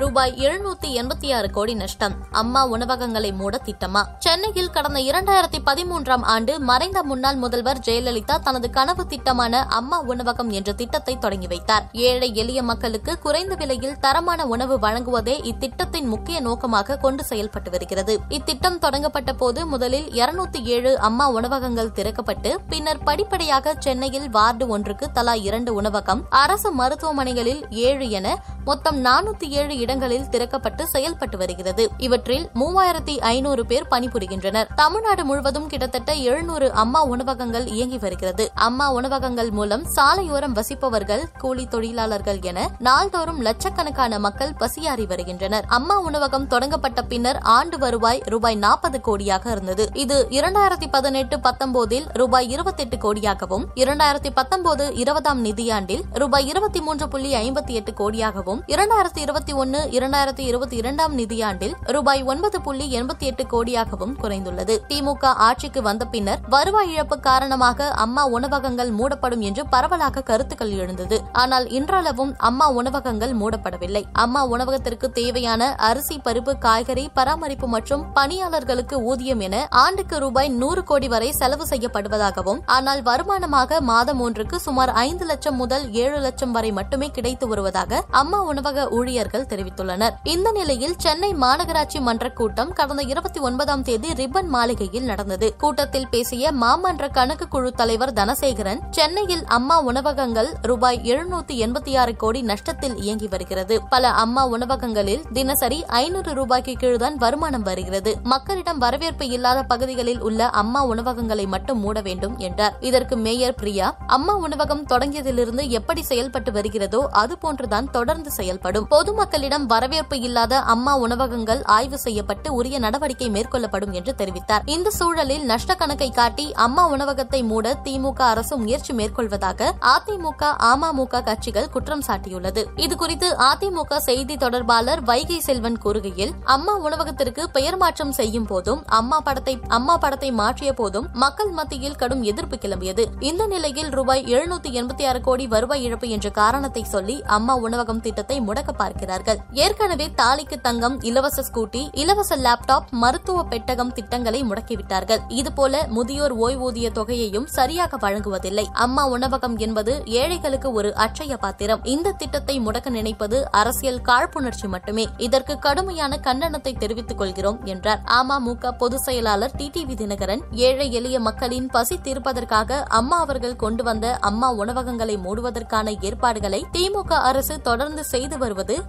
ரூபாய் எழுநூத்தி எண்பத்தி ஆறு கோடி நஷ்டம். அம்மா உணவகங்களை மூட திட்டமா? சென்னையில் கடந்த இரண்டாயிரத்தி பதிமூன்றாம் ஆண்டு மறைந்த முன்னாள் முதல்வர் ஜெயலலிதா தனது கனவு திட்டமான அம்மா உணவகம் என்ற திட்டத்தை தொடங்கி வைத்தார். ஏழை எளிய மக்களுக்கு குறைந்த விலையில் தரமான உணவு வழங்குவதே இத்திட்டத்தின் முக்கிய நோக்கமாக கொண்டு செயல்பட்டு வருகிறது. இத்திட்டம் தொடங்கப்பட்ட போது முதலில் இருநூத்தி ஏழு அம்மா உணவகங்கள் திறக்கப்பட்டு பின்னர் படிப்படியாக சென்னையில் வார்டு ஒன்றுக்கு தலா இரண்டு உணவகம் அரசு மருத்துவமனைகளில் ஏழு என மொத்தம் நானூத்தி ஏழு இடங்களில் திறக்கப்பட்டு செயல்பட்டு வருகிறது. இவற்றில் மூவாயிரத்தி ஐநூறு பேர் பணிபுரிகின்றனர். தமிழ்நாடு முழுவதும் கிட்டத்தட்ட எழுநூறு அம்மா உணவகங்கள் இயங்கி வருகிறது. அம்மா உணவகங்கள் மூலம் சாலையோரம் வசிப்பவர்கள் கூலி தொழிலாளர்கள் என நாள்தோறும் லட்சக்கணக்கான மக்கள் பசியாறி வருகின்றனர். அம்மா உணவகம் தொடங்கப்பட்ட பின்னர் ஆண்டு வருவாய் ரூபாய் நாற்பது கோடியாக இருந்தது. இது இரண்டாயிரத்தி பதினெட்டு பத்தொன்பதில் ரூபாய் இருபத்தெட்டு கோடியாகவும் இரண்டாயிரத்தி பத்தொன்பது இருபதாம் நிதியாண்டில் ரூபாய் இருபத்தி மூன்று புள்ளி ஐம்பத்தி எட்டு கோடியாகவும் இரண்டாயிரத்தி இருபத்தி ஒன்னு இரண்டாயிரத்தி இருபத்தி இரண்டாம் நிதியாண்டில் ரூபாய் ஒன்பது புள்ளி எண்பத்தி எட்டு கோடியாகவும் குறைந்துள்ளது. திமுக ஆட்சிக்கு வந்த பின்னர் வருவாய் இழப்பு காரணமாக அம்மா உணவகங்கள் மூடப்படும் என்று பரவலாக கருத்துக்கள் எழுந்தது. ஆனால் இன்றளவும் அம்மா உணவகங்கள் மூடப்படவில்லை. அம்மா உணவகத்திற்கு தேவையான அரிசி பருப்பு காய்கறி பராமரிப்பு மற்றும் பணியாளர்களுக்கு ஊதியம் என ஆண்டுக்கு ரூபாய் நூறு கோடி வரை செலவு செய்யப்படுவதாகவும் ஆனால் வருமானமாக மாதம் ஒன்றுக்கு சுமார் ஐந்து லட்சம் முதல் ஏழு லட்சம் வரை மட்டுமே கிடைத்து வருவதாக அம்மா உணவக ஊழியர்கள் தெரிவித்துள்ளனர். இந்த நிலையில் சென்னை மாநகராட்சி மன்ற கூட்டம் கடந்த இருபத்தி ஒன்பதாம் தேதி ரிப்பன் மாளிகையில் நடந்தது. கூட்டத்தில் பேசிய மாமன்ற கணக்கு குழு தலைவர் தனசேகரன் சென்னையில் அம்மா உணவகங்கள் ரூபாய் எழுநூத்தி எண்பத்தி ஆறு கோடி நஷ்டத்தில் இயங்கி வருகிறது. பல அம்மா உணவகங்களில் தினசரி ஐநூறு ரூபாய்க்கு கீழ்தான் வருமானம் வருகிறது. மக்களிடம் வரவேற்பு இல்லாத பகுதிகளில் உள்ள அம்மா உணவகங்களை மட்டும் மூட வேண்டும் என்றார். இதற்கு மேயர் பிரியா அம்மா உணவகம் தொடங்கியதிலிருந்து எப்படி செயல்பட்டு வருகிறதோ அதுபோன்றுதான் தொடர்ந்து செயல்படும். பொதுமக்களிடம் வரவேற்பு இல்லாத அம்மா உணவகங்கள் ஆய்வு செய்யப்பட்டு உரிய நடவடிக்கை மேற்கொள்ளப்படும் என்று தெரிவித்தார். இந்த சூழலில் நஷ்ட கணக்கை காட்டி அம்மா உணவகத்தை மூட திமுக அரசு முயற்சி மேற்கொள்வதாக அதிமுக அமமுக கட்சிகள் குற்றம் சாட்டியுள்ளது. இதுகுறித்து அதிமுக செய்தி தொடர்பாளர் வைகை செல்வன் கூறுகையில் அம்மா உணவகத்திற்கு பெயர் மாற்றம் செய்யும் போதும் அம்மா படத்தை அம்மா படத்தை மாற்றிய போதும் மக்கள் மத்தியில் கடும் எதிர்ப்பு கிளம்பியது. இந்த நிலையில் ரூபாய் எழுநூத்தி எண்பத்தி ஆறு கோடி வருவாய் இழப்பு என்ற காரணத்தை சொல்லி அம்மா உணவகம் திட்டத்தை முடக்க பார்க்கிறார்கள். ஏற்கனவே தாலிக்கு தங்கம் இலவச ஸ்கூட்டி இலவச லேப்டாப் மருத்துவ பெட்டகம் திட்டங்களை முடக்கிவிட்டார்கள். இதுபோல முதியோர் ஓய்வூதிய தொகையையும் சரியாக வழங்குவதில்லை. அம்மா உணவகம் என்பது ஏழைகளுக்கு ஒரு அட்சய பாத்திரம். இந்த திட்டத்தை முடக்க நினைப்பது அரசியல் காழ்ப்புணர்ச்சி மட்டுமே. இதற்கு கடுமையான கண்டனத்தை தெரிவித்துக் கொள்கிறோம் என்றார். அமமுக பொதுச் செயலாளர் டிடிவி தினகரன் ஏழை எளிய மக்களின் பசி தீர்ப்பதற்காக அம்மா அவர்கள் கொண்டு வந்த அம்மா உணவகங்களை மூடுவதற்கான ஏற்பாடுகளை திமுக அரசு தொடர்ந்து செய்து வருவது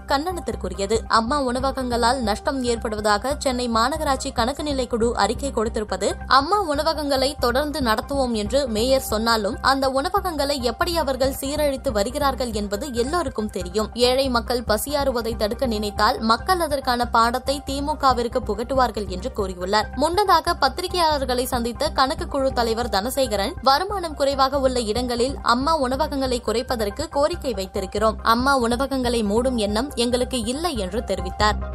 கவனத்திற்குரியது. அம்மா உணவகங்களால் நஷ்டம் ஏற்படுவதாக சென்னை மாநகராட்சி கணக்கு நிலை குழு அறிக்கை கொடுத்திருப்பது அம்மா உணவகங்களை தொடர்ந்து நடத்துவோம் என்று மேயர் சொன்னாலும் அந்த உணவகங்களை எப்படி அவர்கள் சீரழித்து வருகிறார்கள் என்பது எல்லோருக்கும் தெரியும். ஏழை மக்கள் பசியாறுவதை தடுக்க நினைத்தால் மக்கள் அதற்கான பாடத்தை திமுகவிற்கு புகட்டுவார்கள் என்று கூறியுள்ளார். முன்னதாக பத்திரிகையாளர்களை சந்தித்த கணக்கு குழு தலைவர் தனசேகரன் வருமானம் குறைவாக உள்ள இடங்களில் அம்மா உணவகங்களை குறைப்பதற்கு கோரிக்கை வைத்திருக்கிறோம். அம்மா உணவகங்களை மூடும் எண்ணம் எங்களுக்கு இல்லை என்று தெரிவித்தார்.